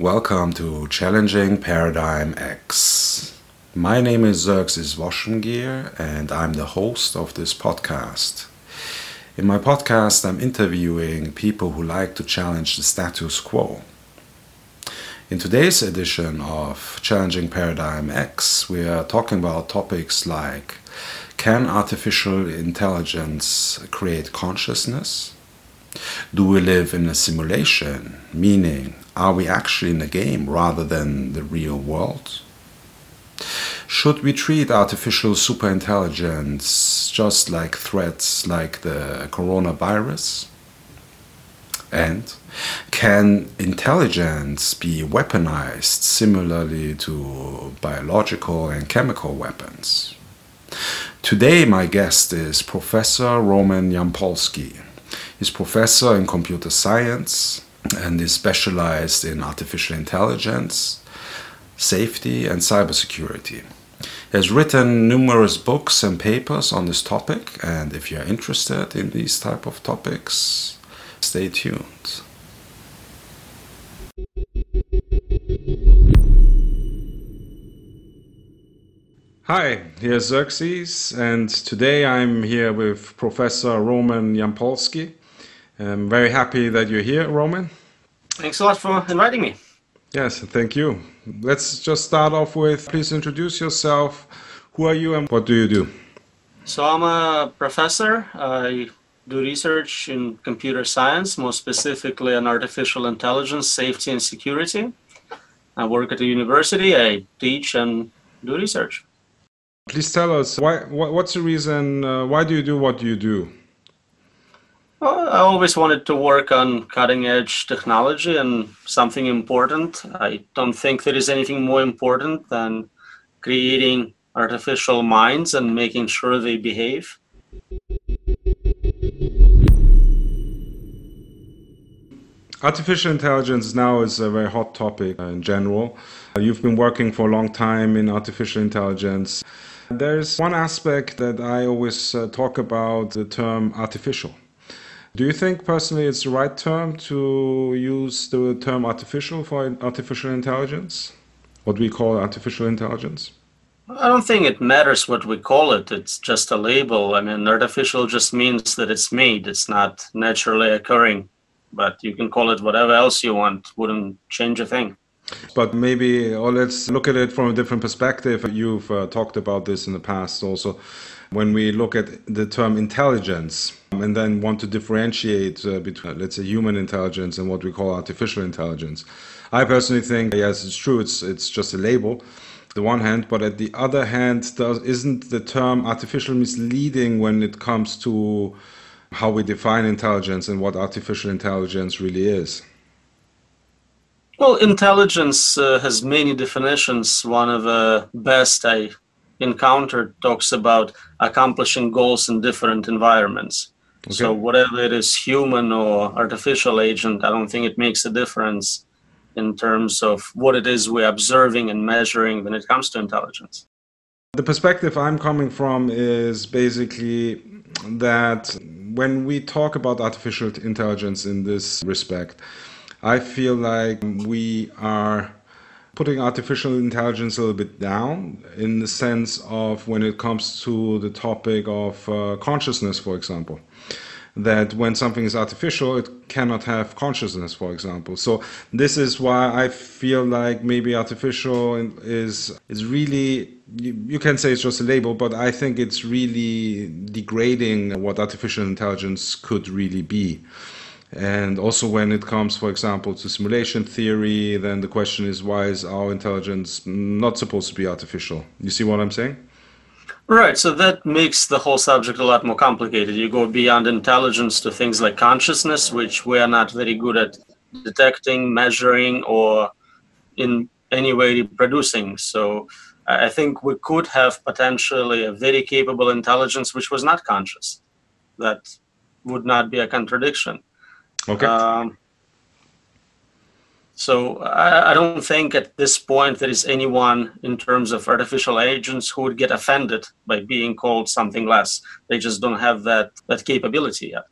Welcome to Challenging Paradigm X. My name is Xerxes Voshmgir and I'm the host of this podcast. In my podcast, I'm interviewing people who like to challenge the status quo. In today's edition of Challenging Paradigm X, we are talking about topics like Can artificial intelligence create consciousness? Do we live in a simulation? Meaning, are we actually in a game rather than the real world? Should we treat artificial superintelligence just like threats like the coronavirus? And can intelligence be weaponized similarly to biological and chemical weapons? Today, my guest is Professor Roman Yampolskiy. He's professor in computer science and is specialized in artificial intelligence, safety, and cybersecurity. He has written numerous books and papers on this topic, and if you're interested in these type of topics, stay tuned. Hi, here's Xerxes, and today I'm here with Professor Roman Yampolskiy. I'm very happy that you're here, Roman. Thanks a lot for inviting me. Yes, thank you. Let's just start off with please introduce yourself. Who are you and what do you do? So, I'm a professor. I do research in computer science, more specifically on artificial intelligence, safety, and security. I work at a university, I teach and do research. Please tell us why. What's the reason? Uh, why do you do what you do? Well, I always wanted to work on cutting edge technology and something important. I don't think there is anything more important than creating artificial minds and making sure they behave. Artificial intelligence now is a very hot topic in general. You've been working for a long time in artificial intelligence. There's one aspect that I always uh, talk about the term artificial. Do you think personally it's the right term to use the term artificial for artificial intelligence? What we call artificial intelligence? I don't think it matters what we call it. It's just a label. I mean, artificial just means that it's made, it's not naturally occurring. But you can call it whatever else you want, wouldn't change a thing. But maybe, or let's look at it from a different perspective. You've uh, talked about this in the past also. When we look at the term intelligence and then want to differentiate uh, between, let's say, human intelligence and what we call artificial intelligence, I personally think, yes, it's true, it's, it's just a label the one hand, but at the other hand, does, isn't the term artificial misleading when it comes to how we define intelligence and what artificial intelligence really is? Well, intelligence uh, has many definitions. One of the best I encountered talks about accomplishing goals in different environments. Okay. So, whatever it is, human or artificial agent, I don't think it makes a difference in terms of what it is we're observing and measuring when it comes to intelligence. The perspective I'm coming from is basically that when we talk about artificial intelligence in this respect, I feel like we are putting artificial intelligence a little bit down in the sense of when it comes to the topic of uh, consciousness, for example. That when something is artificial, it cannot have consciousness, for example. So this is why I feel like maybe artificial is is really you, you can say it's just a label, but I think it's really degrading what artificial intelligence could really be. And also, when it comes, for example, to simulation theory, then the question is why is our intelligence not supposed to be artificial? You see what I'm saying? Right. So that makes the whole subject a lot more complicated. You go beyond intelligence to things like consciousness, which we are not very good at detecting, measuring, or in any way reproducing. So uh, I think we could have potentially a very capable intelligence which was not conscious. That would not be a contradiction. Okay. Um, so I, I, don't think at this point there is anyone in terms of artificial agents who would get offended by being called something less. They just don't have that that capability yet.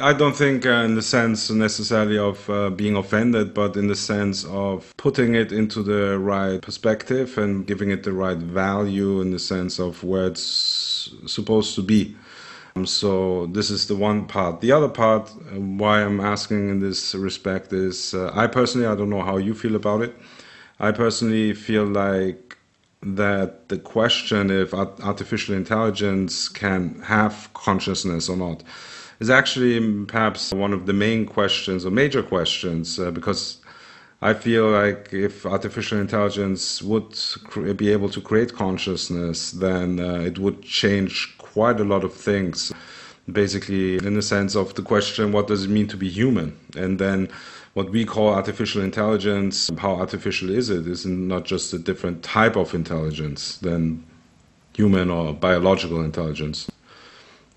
I don't think uh, in the sense necessarily of uh, being offended, but in the sense of putting it into the right perspective and giving it the right value in the sense of where it's supposed to be. Um, so this is the one part. The other part, uh, why I'm asking in this respect, is uh, I personally, I don't know how you feel about it. I personally feel like that the question if artificial intelligence can have consciousness or not is actually perhaps one of the main questions or major questions uh, because I feel like if artificial intelligence would be able to create consciousness, then uh, it would change quite a lot of things. Basically, in the sense of the question, what does it mean to be human? And then what we call artificial intelligence, how artificial is it? Is not just a different type of intelligence than human or biological intelligence.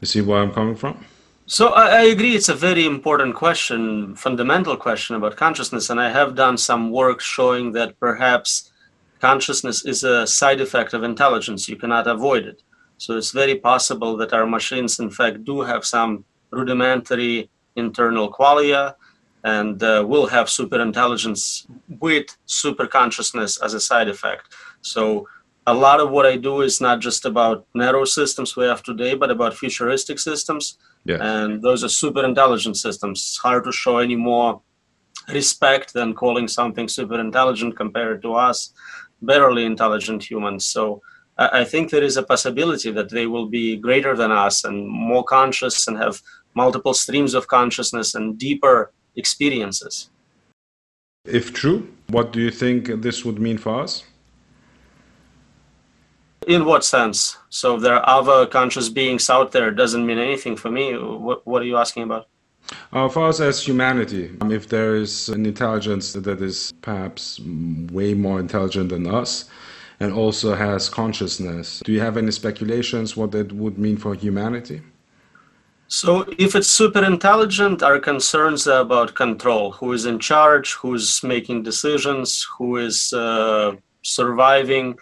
You see where I'm coming from? So I, I, agree it's a very important question, fundamental question about consciousness, and I have done some work showing that perhaps consciousness is a side effect of intelligence. You cannot avoid it. So it's very possible that our machines, in fact, do have some rudimentary internal qualia and uh, will have super intelligence with super consciousness as a side effect. So a lot of what I do is not just about narrow systems we have today, but about futuristic systems yeah. And those are super intelligent systems. It's hard to show any more respect than calling something super intelligent compared to us, barely intelligent humans. So I think there is a possibility that they will be greater than us and more conscious and have multiple streams of consciousness and deeper experiences. If true, what do you think this would mean for us? In what sense? So if there are other conscious beings out there, it doesn't mean anything for me. What, what are you asking about? Uh, for us as humanity, um, if there is an intelligence that is perhaps way more intelligent than us and also has consciousness, do you have any speculations what that would mean for humanity? So, if it's super intelligent, our concerns are about control who is in charge, who's making decisions, who is uh, surviving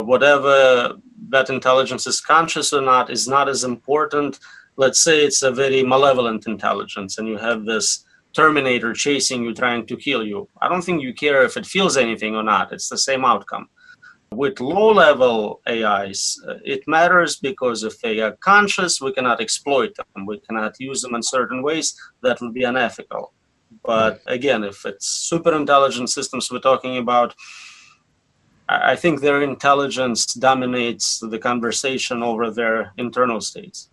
whatever that intelligence is conscious or not is not as important. Let's say it's a very malevolent intelligence and you have this terminator chasing you, trying to kill you. I don't think you care if it feels anything or not. It's the same outcome. With low level AIs, uh, it matters because if they are conscious, we cannot exploit them. We cannot use them in certain ways that would be unethical. But again, if it's super intelligent systems we're talking about, I think their intelligence dominates the conversation over their internal states.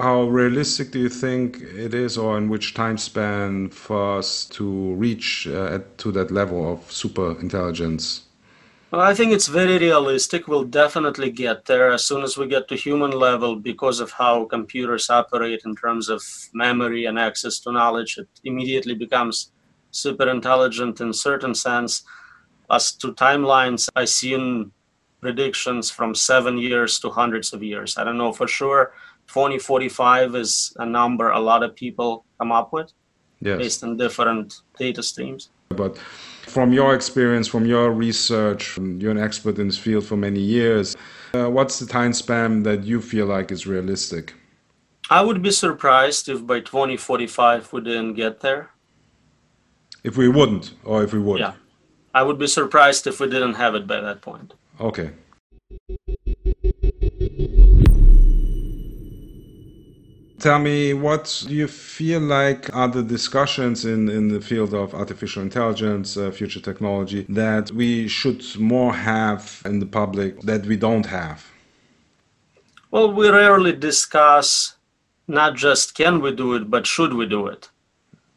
How realistic do you think it is, or in which time span for us to reach uh, to that level of super intelligence? Well, I think it's very realistic. We'll definitely get there as soon as we get to human level because of how computers operate in terms of memory and access to knowledge. It immediately becomes super intelligent in certain sense. As to timelines, I see in predictions from seven years to hundreds of years. I don't know for sure. 2045 is a number a lot of people come up with yes. based on different data streams. But from your experience, from your research, you're an expert in this field for many years. Uh, what's the time span that you feel like is realistic? I would be surprised if by 2045 we didn't get there. If we wouldn't, or if we would? Yeah. I would be surprised if we didn't have it by that point. Okay. Tell me, what do you feel like are the discussions in, in the field of artificial intelligence, uh, future technology, that we should more have in the public that we don't have? Well, we rarely discuss not just can we do it, but should we do it.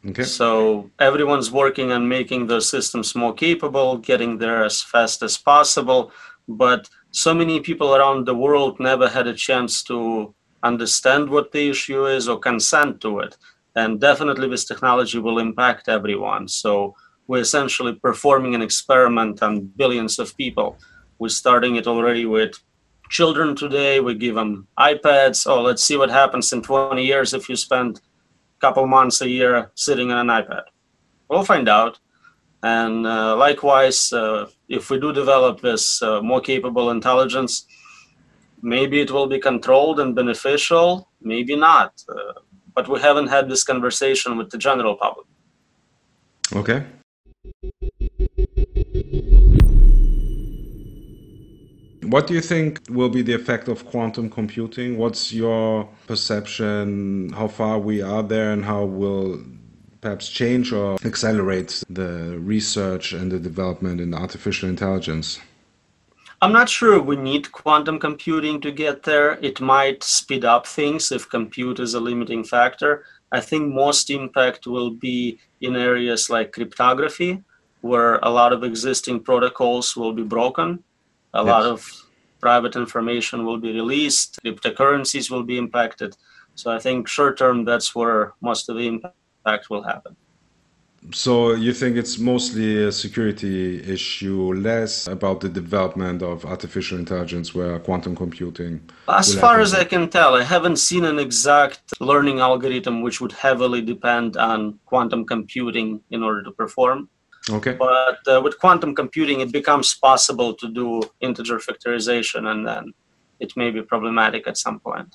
Okay. So everyone's working on making those systems more capable, getting there as fast as possible. But so many people around the world never had a chance to understand what the issue is or consent to it. And definitely this technology will impact everyone. So we're essentially performing an experiment on billions of people. We're starting it already with children today. We give them iPads. Oh, let's see what happens in 20 years if you spend a couple months a year sitting on an iPad. We'll find out. And uh, likewise, uh, if we do develop this uh, more capable intelligence, maybe it will be controlled and beneficial, maybe not. Uh, but we haven't had this conversation with the general public. Okay. What do you think will be the effect of quantum computing? What's your perception? How far we are there, and how will perhaps change or accelerate the research and the development in artificial intelligence? I'm not sure we need quantum computing to get there. It might speed up things if compute is a limiting factor. I think most impact will be in areas like cryptography, where a lot of existing protocols will be broken, a yes. lot of private information will be released, cryptocurrencies will be impacted. So I think short term, that's where most of the impact will happen. So you think it's mostly a security issue, less about the development of artificial intelligence where quantum computing. As far as I can tell, I haven't seen an exact learning algorithm which would heavily depend on quantum computing in order to perform. Okay. But uh, with quantum computing, it becomes possible to do integer factorization, and then it may be problematic at some point.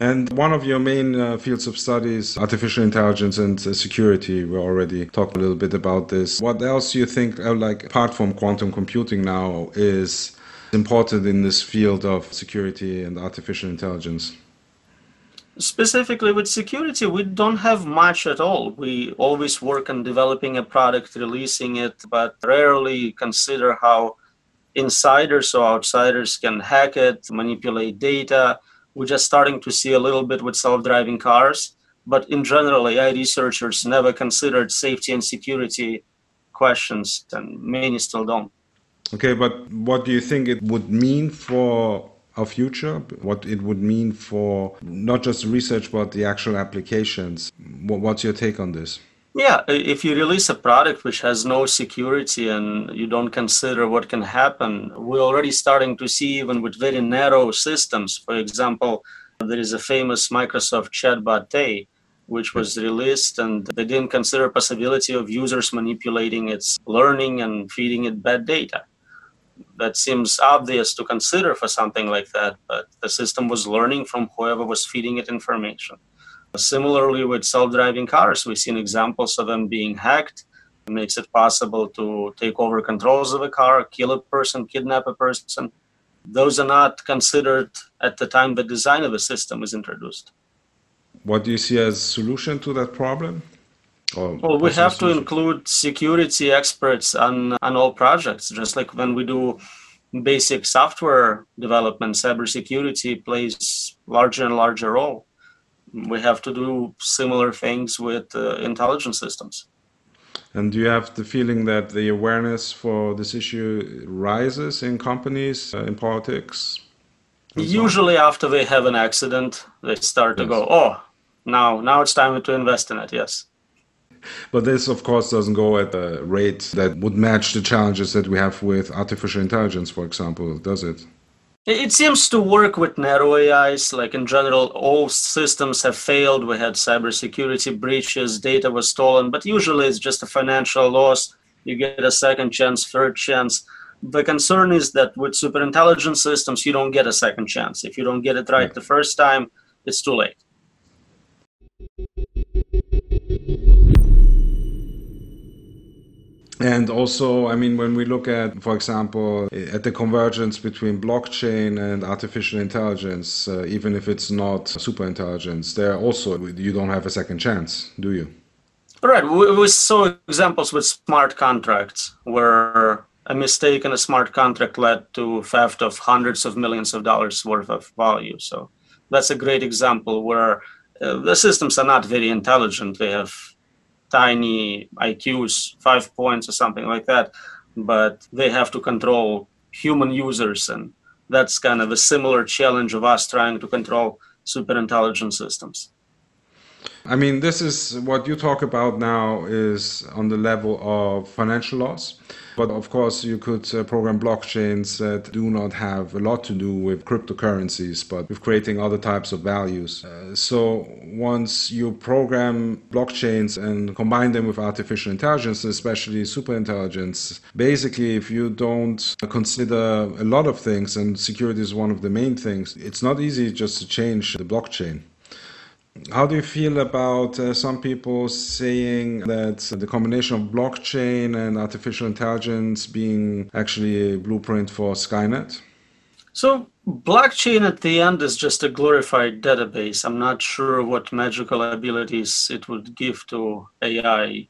And one of your main uh, fields of studies, artificial intelligence and uh, security, we already talked a little bit about this. What else do you think, uh, like apart from quantum computing now, is important in this field of security and artificial intelligence? Specifically with security, we don't have much at all. We always work on developing a product, releasing it, but rarely consider how insiders or outsiders can hack it, manipulate data, we're just starting to see a little bit with self-driving cars, but in general, AI researchers never considered safety and security questions, and many still don't. Okay, but what do you think it would mean for our future? What it would mean for not just research, but the actual applications? What's your take on this? Yeah, if you release a product which has no security and you don't consider what can happen, we're already starting to see even with very narrow systems. For example, there is a famous Microsoft chatbot Tay, which was released and they didn't consider possibility of users manipulating its learning and feeding it bad data. That seems obvious to consider for something like that, but the system was learning from whoever was feeding it information. Similarly, with self driving cars, we've seen examples of them being hacked. It makes it possible to take over controls of a car, kill a person, kidnap a person. Those are not considered at the time the design of the system is introduced. What do you see as solution to that problem? Or well, we have to include security experts on, on all projects, just like when we do basic software development, cybersecurity plays larger and larger role we have to do similar things with uh, intelligence systems. And do you have the feeling that the awareness for this issue rises in companies, uh, in politics? Usually, after they have an accident, they start yes. to go, "Oh, now, now it's time to invest in it." Yes. But this, of course, doesn't go at a rate that would match the challenges that we have with artificial intelligence, for example, does it? It seems to work with narrow AIs. Like in general, all systems have failed. We had cybersecurity breaches, data was stolen, but usually it's just a financial loss. You get a second chance, third chance. The concern is that with superintelligence systems, you don't get a second chance. If you don't get it right the first time, it's too late. And also, I mean, when we look at, for example, at the convergence between blockchain and artificial intelligence, uh, even if it's not super intelligence, there also you don't have a second chance, do you? Right. We, we saw examples with smart contracts where a mistake in a smart contract led to theft of hundreds of millions of dollars worth of value. So that's a great example where uh, the systems are not very intelligent. They have tiny IQs, five points or something like that, but they have to control human users, and that's kind of a similar challenge of us trying to control super intelligent systems. I mean, this is what you talk about now is on the level of financial loss. But of course, you could uh, program blockchains that do not have a lot to do with cryptocurrencies, but with creating other types of values. Uh, so once you program blockchains and combine them with artificial intelligence, especially superintelligence, basically, if you don't consider a lot of things, and security is one of the main things, it's not easy just to change the blockchain. How do you feel about uh, some people saying that the combination of blockchain and artificial intelligence being actually a blueprint for Skynet? So, blockchain at the end is just a glorified database. I'm not sure what magical abilities it would give to AI.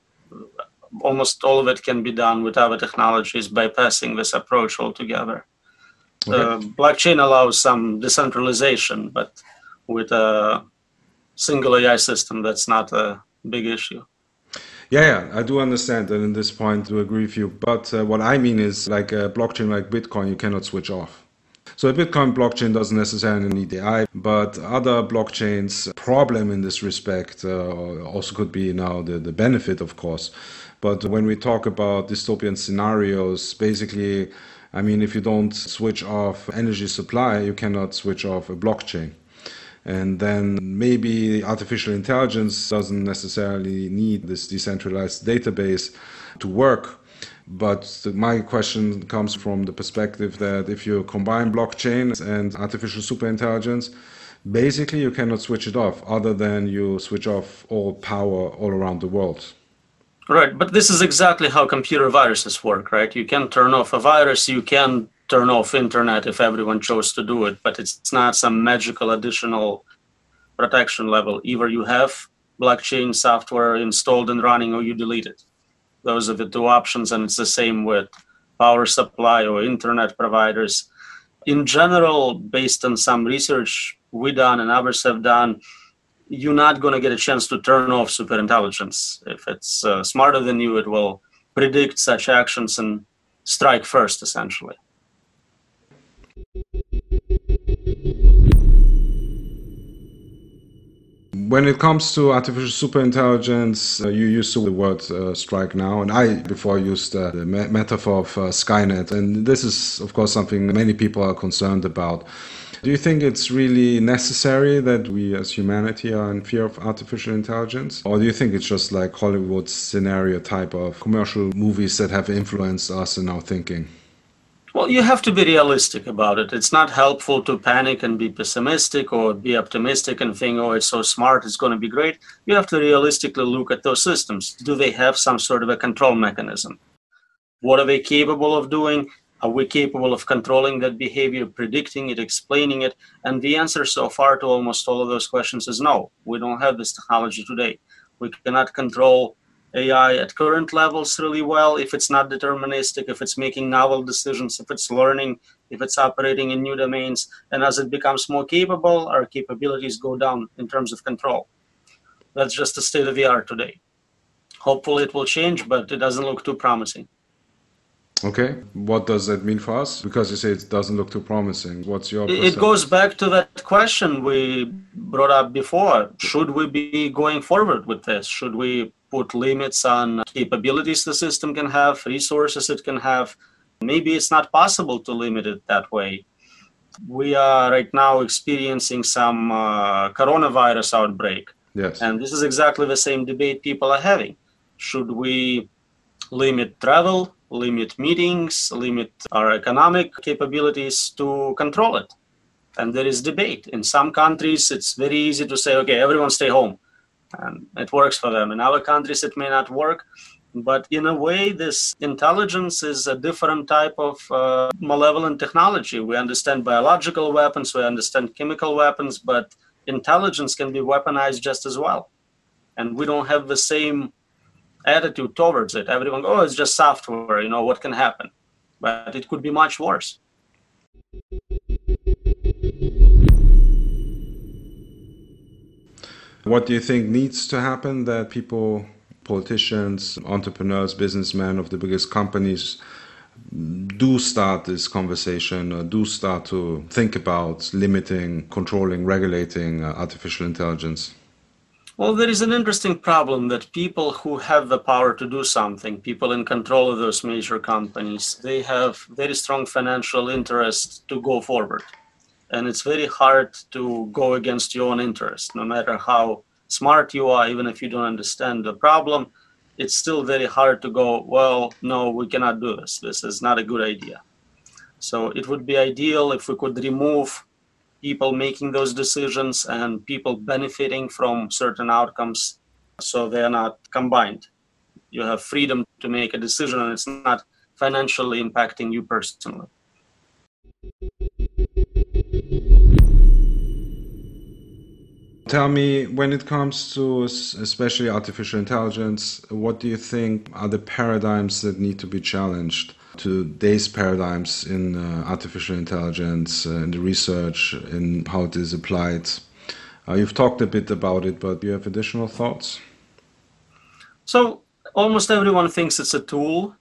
Almost all of it can be done with other technologies bypassing this approach altogether. Okay. Uh, blockchain allows some decentralization, but with a single AI system, that's not a big issue. Yeah, yeah, I do understand, and in this point, to agree with you. But uh, what I mean is, like a blockchain like Bitcoin, you cannot switch off. So a Bitcoin blockchain doesn't necessarily need AI, but other blockchains problem in this respect uh, also could be now the, the benefit, of course. But when we talk about dystopian scenarios, basically, I mean, if you don't switch off energy supply, you cannot switch off a blockchain. And then maybe artificial intelligence doesn't necessarily need this decentralized database to work. But my question comes from the perspective that if you combine blockchain and artificial superintelligence, basically you cannot switch it off other than you switch off all power all around the world. Right, but this is exactly how computer viruses work, right? You can turn off a virus, you can turn off internet if everyone chose to do it, but it's not some magical additional protection level. Either you have blockchain software installed and running or you delete it. Those are the two options, and it's the same with power supply or internet providers. In general, based on some research we done and others have done, you're not going to get a chance to turn off superintelligence. If it's uh, smarter than you, it will predict such actions and strike first, essentially. When it comes to artificial superintelligence, uh, you used to the word uh, strike now, and I before used uh, the me- metaphor of uh, Skynet, and this is, of course, something many people are concerned about. Do you think it's really necessary that we as humanity are in fear of artificial intelligence? Or do you think it's just like Hollywood scenario type of commercial movies that have influenced us in our thinking? Well, you have to be realistic about it. It's not helpful to panic and be pessimistic or be optimistic and think, oh, it's so smart, it's going to be great. You have to realistically look at those systems. Do they have some sort of a control mechanism? What are they capable of doing? Are we capable of controlling that behavior, predicting it, explaining it? And the answer so far to almost all of those questions is no. We don't have this technology today. We cannot control AI at current levels really well if it's not deterministic, if it's making novel decisions, if it's learning, if it's operating in new domains. And as it becomes more capable, our capabilities go down in terms of control. That's just the state of the art today. Hopefully it will change, but it doesn't look too promising. Okay, what does that mean for us? Because you say it doesn't look too promising. What's your? It goes back to that question we brought up before. Should we be going forward with this? Should we put limits on capabilities the system can have, resources it can have. Maybe it's not possible to limit it that way. We are right now experiencing some uh, coronavirus outbreak. Yes. And this is exactly the same debate people are having. Should we limit travel, limit meetings, limit our economic capabilities to control it? And there is debate. In some countries, it's very easy to say, okay, everyone stay home and it works for them. In other countries, it may not work. But in a way, this intelligence is a different type of uh, malevolent technology. We understand biological weapons, we understand chemical weapons, but intelligence can be weaponized just as well. And we don't have the same attitude towards it. Everyone, oh, it's just software, you know, what can happen? But it could be much worse. What do you think needs to happen that people, politicians, entrepreneurs, businessmen of the biggest companies do start this conversation, do start to think about limiting, controlling, regulating uh, artificial intelligence? Well, there is an interesting problem that people who have the power to do something, people in control of those major companies, they have very strong financial interest to go forward. And it's very hard to go against your own interest, no matter how smart you are, even if you don't understand the problem, it's still very hard to go, well, no, we cannot do this. This is not a good idea. So it would be ideal if we could remove people making those decisions and people benefiting from certain outcomes so they're not combined. You have freedom to make a decision and it's not financially impacting you personally. Tell me, when it comes to especially artificial intelligence, what do you think are the paradigms that need to be challenged? Today's paradigms in uh, artificial intelligence, uh, in the research, in how it is applied. Uh, you've talked a bit about it, but do you have additional thoughts? So, almost everyone thinks it's a tool,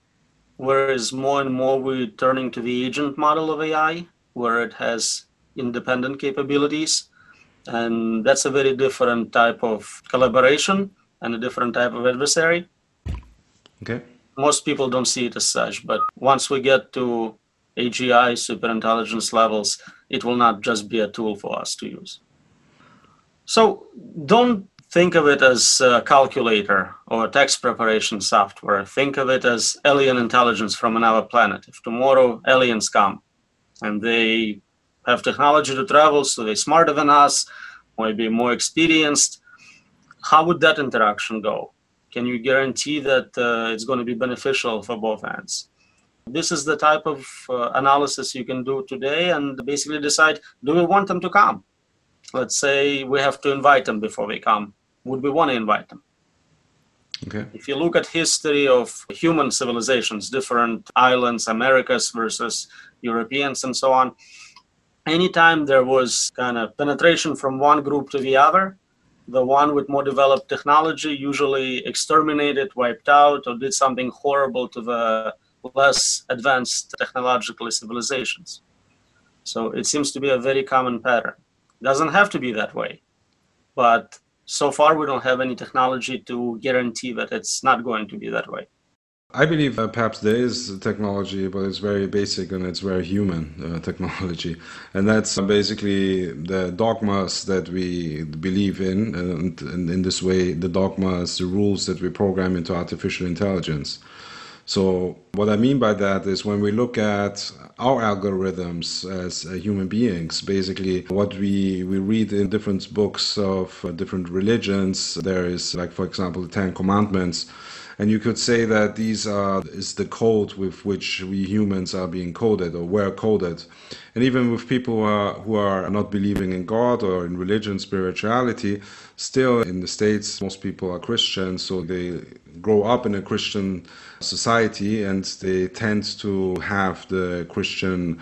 whereas more and more we're turning to the agent model of AI, where it has independent capabilities. And that's a very different type of collaboration and a different type of adversary. Okay most people don't see it as such, but once we get to AGI superintelligence levels, it will not just be a tool for us to use. So don't think of it as a calculator or text preparation software. Think of it as alien intelligence from another planet. If tomorrow aliens come and they have technology to travel, so they're smarter than us, maybe more experienced, how would that interaction go? Can you guarantee that uh, it's going to be beneficial for both ends? This is the type of uh, analysis you can do today and basically decide do we want them to come? Let's say we have to invite them before they come. Would we want to invite them? Okay. If you look at history of human civilizations, different islands, Americas versus Europeans and so on, anytime there was kind of penetration from one group to the other, the one with more developed technology usually exterminated, wiped out, or did something horrible to the less advanced technologically civilizations. So it seems to be a very common pattern. It doesn't have to be that way, but so far we don't have any technology to guarantee that it's not going to be that way. I believe uh, perhaps there is technology, but it's very basic and it's very human uh, technology. And that's basically the dogmas that we believe in. And, and, in this way, the dogmas, the rules that we program into artificial intelligence. So, what I mean by that is when we look at our algorithms as uh, human beings, basically what we, we read in different books of uh, different religions, there is, like, for example, the Ten Commandments and you could say that these are is the code with which we humans are being coded or were coded. And even with people who are, who are not believing in God or in religion, spirituality, still in the States, most people are Christians, so they grow up in a Christian society and they tend to have the Christian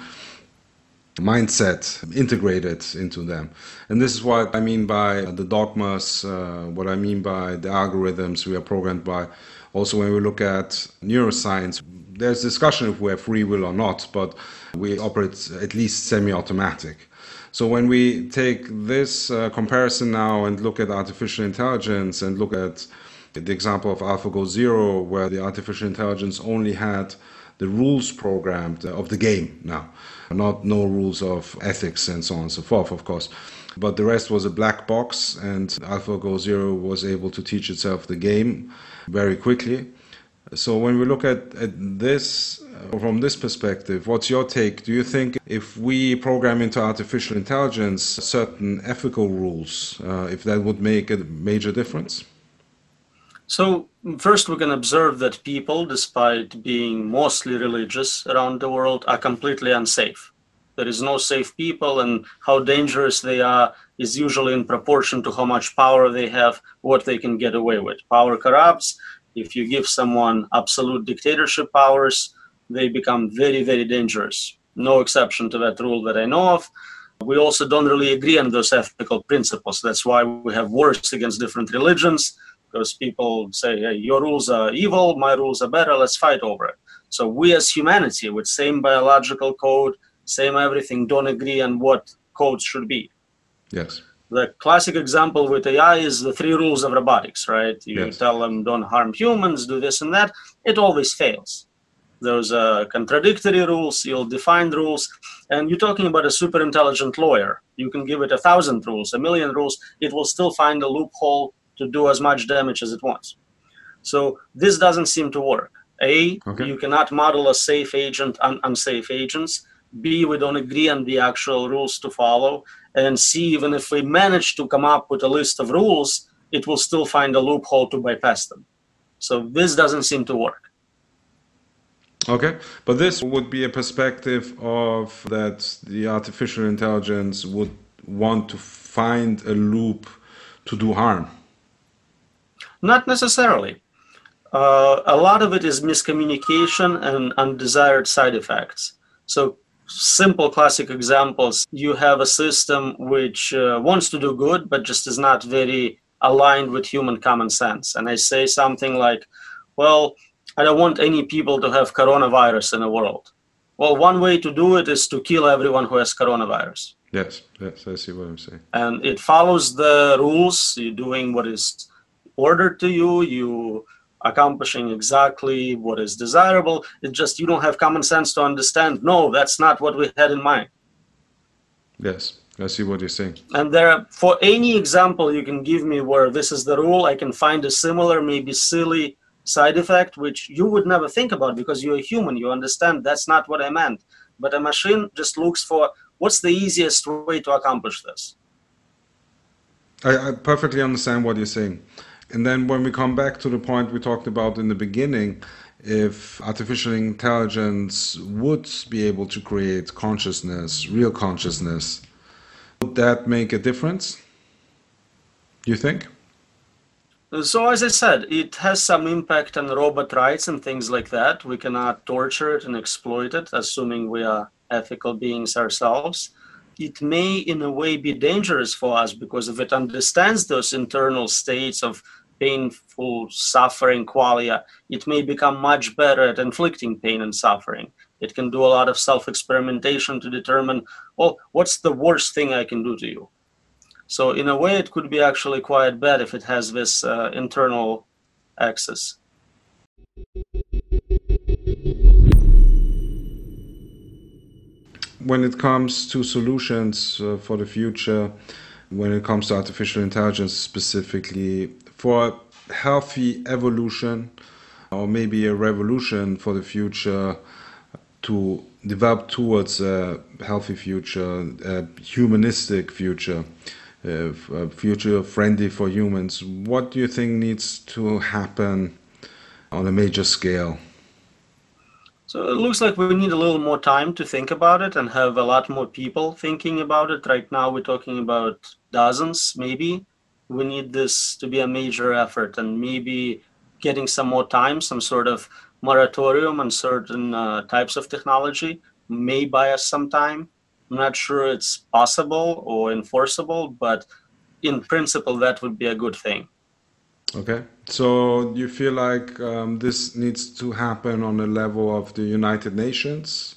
mindset integrated into them. And this is what I mean by the dogmas, uh, what I mean by the algorithms we are programmed by. Also, when we look at neuroscience, there's discussion if we have free will or not, but we operate at least semi automatic. So when we take this uh, comparison now and look at artificial intelligence and look at the example of AlphaGo Zero, where the artificial intelligence only had the rules programmed of the game now, not no rules of ethics and so on and so forth, of course. But the rest was a black box, and AlphaGo Zero was able to teach itself the game very quickly. So when we look at, at this uh, from this perspective, what's your take? Do you think if we program into artificial intelligence certain ethical rules, uh, if that would make a major difference? So first we can observe that people, despite being mostly religious around the world, are completely unsafe. There is no safe people, and how dangerous they are is usually in proportion to how much power they have, what they can get away with. Power corrupts. If you give someone absolute dictatorship powers, they become very, very dangerous. No exception to that rule that I know of. We also don't really agree on those ethical principles. That's why we have wars against different religions, because people say, hey, your rules are evil, my rules are better, let's fight over it. So we as humanity, with same biological code, same everything, don't agree on what codes should be. Yes. the classic example with AI is the three rules of robotics, right? You Yes. tell them don't harm humans, do this and that. It always fails. There's uh, contradictory rules, you'll define rules, and you're talking about a super intelligent lawyer. You can give it a thousand rules, a million rules, it will still find a loophole to do as much damage as it wants. So this doesn't seem to work. A, Okay. you cannot model a safe agent on unsafe agents. B, we don't agree on the actual rules to follow. And C, even if we manage to come up with a list of rules, it will still find a loophole to bypass them. So this doesn't seem to work. Okay, but this would be a perspective of that the artificial intelligence would want to find a loop to do harm. Not necessarily. Uh, a lot of it is miscommunication and undesired side effects. So, simple classic examples you have a system which uh, wants to do good, but just is not very aligned with human common sense. And I say something like, well, I don't want any people to have coronavirus in the world. Well, one way to do it is to kill everyone who has coronavirus Yes, yes, I see what I'm saying. and it follows the rules you're doing what is ordered to you you accomplishing exactly what is desirable. It's just you don't have common sense to understand. No that's not what we had in mind. Yes, I see what you're saying. and there are, for any example you can give me where this is the rule i can find a similar maybe silly side effect which you would never think about because you're a human you understand that's not what i meant. But a machine just looks for what's the easiest way to accomplish this. I, I perfectly understand what you're saying. And then when we come back to the point we talked about in the beginning, if artificial intelligence would be able to create consciousness, real consciousness, would that make a difference? You think? So as I said, it has some impact on robot rights and things like that. We cannot torture it and exploit it, assuming we are ethical beings ourselves. It may, in a way, be dangerous for us because if it understands those internal states of painful suffering, qualia, it may become much better at inflicting pain and suffering. It can do a lot of self experimentation to determine, well, what's the worst thing I can do to you? So in a way, it could be actually quite bad if it has this uh, internal axis. When it comes to solutions uh, for the future, when it comes to artificial intelligence specifically, for a healthy evolution or maybe a revolution for the future to develop towards a healthy future, a humanistic future, a future friendly for humans, what do you think needs to happen on a major scale? So it looks like we need a little more time to think about it and have a lot more people thinking about it. Right now, we're talking about dozens, maybe. We need this to be a major effort and maybe getting some more time, some sort of moratorium on certain uh, types of technology may buy us some time. I'm not sure it's possible or enforceable, but in principle, that would be a good thing. Okay, so you feel like um, this needs to happen on the level of the United Nations,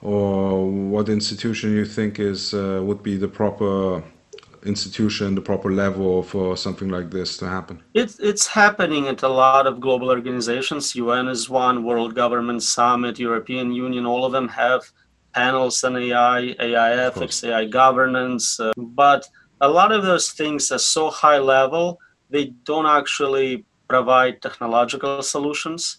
or what institution you think is uh, would be the proper institution, the proper level for something like this to happen? It's it's happening at a lot of global organizations. UN is one, World Government Summit, European Union. All of them have panels on AI, AI ethics, AI governance. Uh, but a lot of those things are so high level, they don't actually provide technological solutions.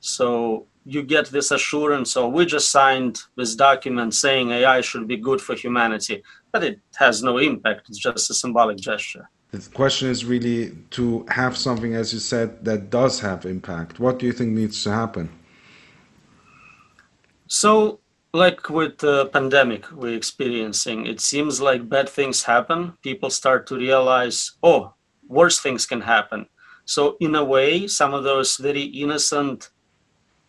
So you get this assurance. So we just signed this document saying AI should be good for humanity, but it has no impact. It's just a symbolic gesture. The question is really to have something, as you said, that does have impact. What do you think needs to happen? So, like with the pandemic we're experiencing, it seems like bad things happen. People start to realize, oh, worse things can happen. So, in a way, some of those very innocent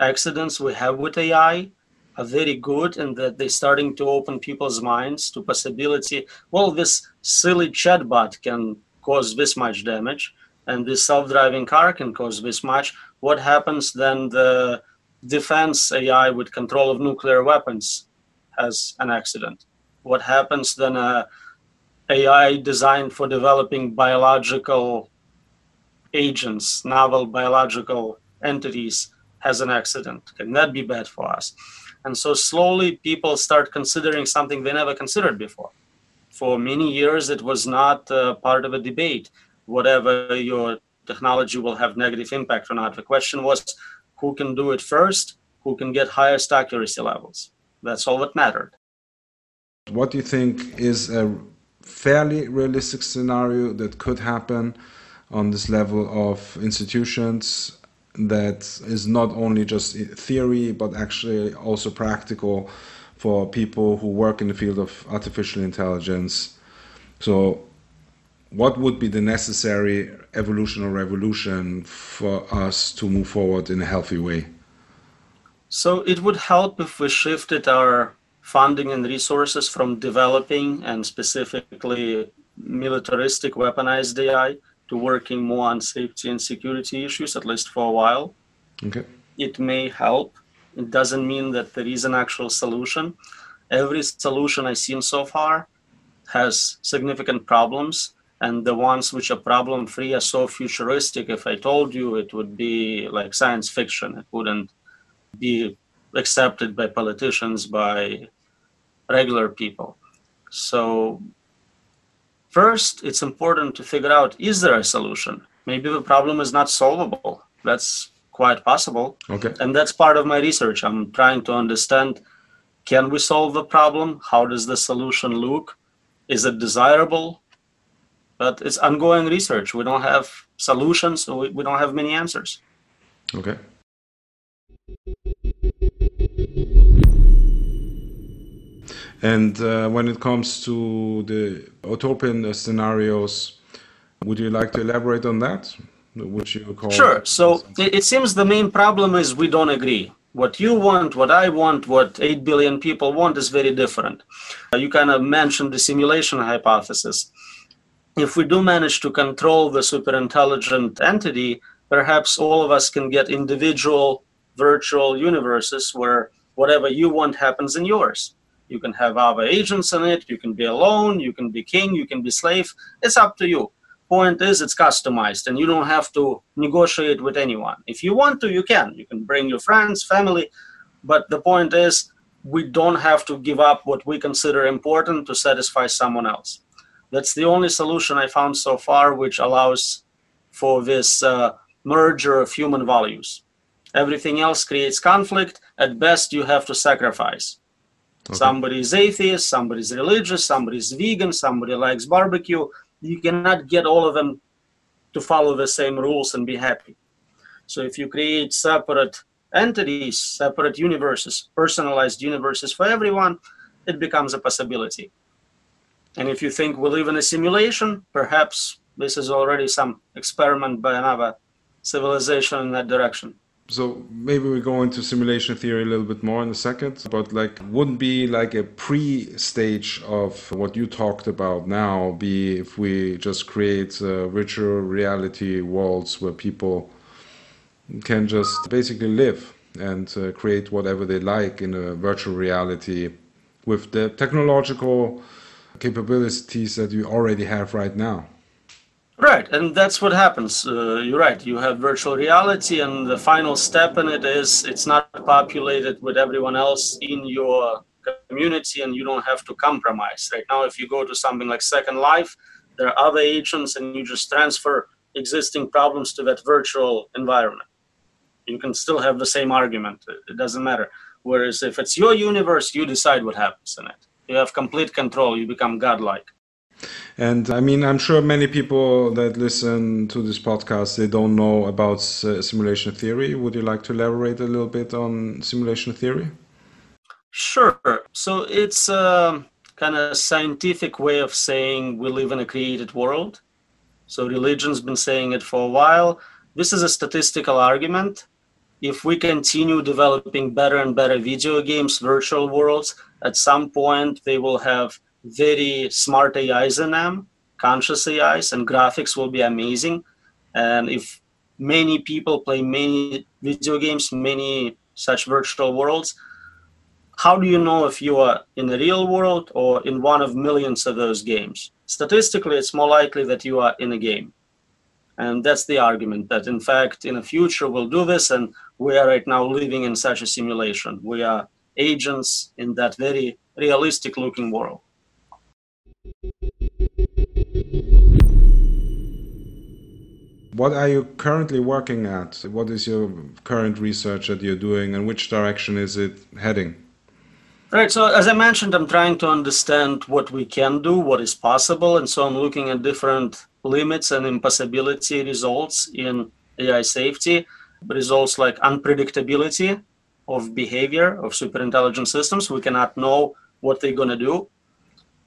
accidents we have with AI very good and that they're starting to open people's minds to possibility. Well, this silly chatbot can cause this much damage, and this self-driving car can cause this much. What happens then? The defense AI with control of nuclear weapons has an accident. What happens then? A AI designed for developing biological agents, novel biological entities, has an accident. Can that be bad for us? And so slowly people start considering something they never considered before. For many years, it was not uh, part of a debate. Whatever your technology will have negative impact or not. The question was who can do it first, who can get highest accuracy levels. That's all that mattered. What do you think is a fairly realistic scenario that could happen on this level of institutions that is not only just theory but actually also practical for people who work in the field of artificial intelligence. So, what would be the necessary evolution or revolution for us to move forward in a healthy way? So, it would help if we shifted our funding and resources from developing and specifically militaristic weaponized AI to working more on safety and security issues, at least for a while. Okay. It may help. It doesn't mean that there is an actual solution. Every solution I've seen so far has significant problems, and the ones which are problem free are so futuristic. If I told you, it would be like science fiction. It wouldn't be accepted by politicians, by regular people. So First, it's important to figure out is there a solution? Maybe the problem is not solvable. That's quite possible. Okay. And that's part of my research. I'm trying to understand can we solve the problem? How does the solution look? Is it desirable? But it's ongoing research. We don't have solutions, so we, we don't have many answers. Okay. And uh, when it comes to the utopian scenarios, would you like to elaborate on that? Which you call sure. So it, seems the main problem is we don't agree. What you want, what I want, what 8 billion people want is very different. Uh, you kind of mentioned the simulation hypothesis. If we do manage to control the super intelligent entity, perhaps all of us can get individual virtual universes where whatever you want happens in yours you can have other agents in it. You can be alone. You can be king. You can be slave. It's up to you. Point is, it's customized, and you don't have to negotiate with anyone. If you want to, you can. You can bring your friends, family. But the point is, we don't have to give up what we consider important to satisfy someone else. That's the only solution I found so far which allows for this uh, merger of human values. Everything else creates conflict. At best, you have to sacrifice. Okay. Somebody is atheist, somebody is religious, somebody is vegan, somebody likes barbecue. You cannot get all of them to follow the same rules and be happy. So if you create separate entities, separate universes, personalized universes for everyone, it becomes a possibility. And if you think we live in a simulation, perhaps this is already some experiment by another civilization in that direction so maybe we go into simulation theory a little bit more in a second but like wouldn't be like a pre-stage of what you talked about now be if we just create uh, virtual reality worlds where people can just basically live and uh, create whatever they like in a virtual reality with the technological capabilities that we already have right now Right, and that's what happens. Uh, you're right. You have virtual reality, and the final step in it is it's not populated with everyone else in your community, and you don't have to compromise. Right now, if you go to something like Second Life, there are other agents, and you just transfer existing problems to that virtual environment. You can still have the same argument. It doesn't matter. Whereas if it's your universe, you decide what happens in it. You have complete control. You become godlike. And I mean, I'm sure many people that listen to this podcast they don't know about uh, simulation theory. Would you like to elaborate a little bit on simulation theory? Sure. So it's a kind of scientific way of saying we live in a created world. So religion's been saying it for a while. This is a statistical argument. If we continue developing better and better video games, virtual worlds, at some point they will have very smart AIs in them, conscious AIs, and graphics will be amazing. And if many people play many video games, many such virtual worlds, how do you know if you are in the real world or in one of millions of those games? Statistically, it's more likely that you are in a game. And that's the argument that, in fact, in the future, we'll do this. And we are right now living in such a simulation. We are agents in that very realistic looking world. What are you currently working at? What is your current research that you're doing, and which direction is it heading? Right. So, as I mentioned, I'm trying to understand what we can do, what is possible. And so I'm looking at different limits and impossibility results in AI safety, results like unpredictability of behavior of superintelligent systems. We cannot know what they're going to do.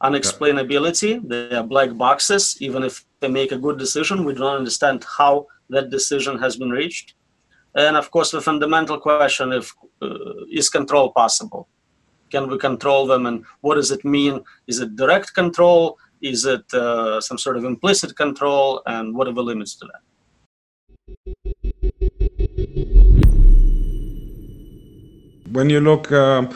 Unexplainability, they are black boxes. Even if they make a good decision, we don't understand how that decision has been reached. And of course, the fundamental question if uh, is control possible? can we control them and what does it mean is it direct control is it uh, some sort of implicit control and what are the limits to that when you look um,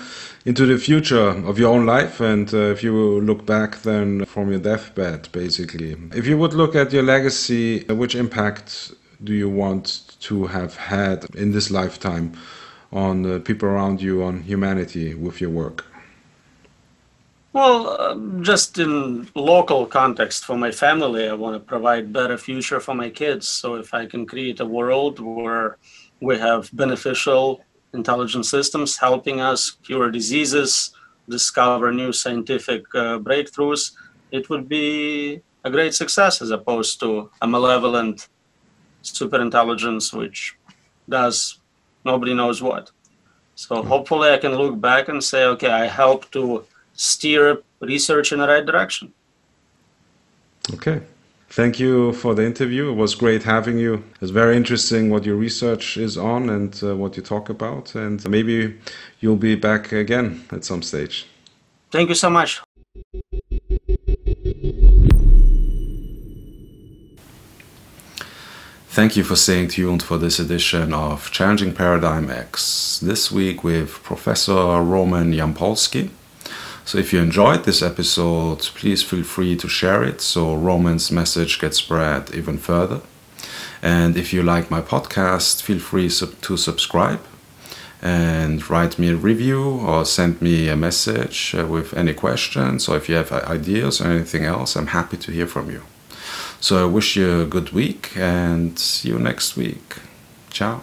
into the future of your own life and uh, if you look back then from your deathbed basically if you would look at your legacy which impact do you want to have had in this lifetime on people around you, on humanity with your work? Well, uh, just in local context for my family, I want to provide better future for my kids. So if I can create a world where we have beneficial intelligent systems helping us cure diseases, discover new scientific uh, breakthroughs, it would be a great success as opposed to a malevolent superintelligence which does nobody knows what. So hopefully I can look back and say, okay, I helped to steer research in the right direction. Okay. Thank you for the interview. It was great having you. It's very interesting what your research is on and uh, what you talk about. And maybe you'll be back again at some stage. Thank you so much. Thank you for staying tuned for this edition of Challenging Paradigm X. This week with Professor Roman Yampolskiy. So, if you enjoyed this episode, please feel free to share it so Roman's message gets spread even further. And if you like my podcast, feel free to subscribe and write me a review or send me a message uh, with any questions or if you have ideas or anything else. I'm happy to hear from you. So I wish you a good week and see you next week. Ciao.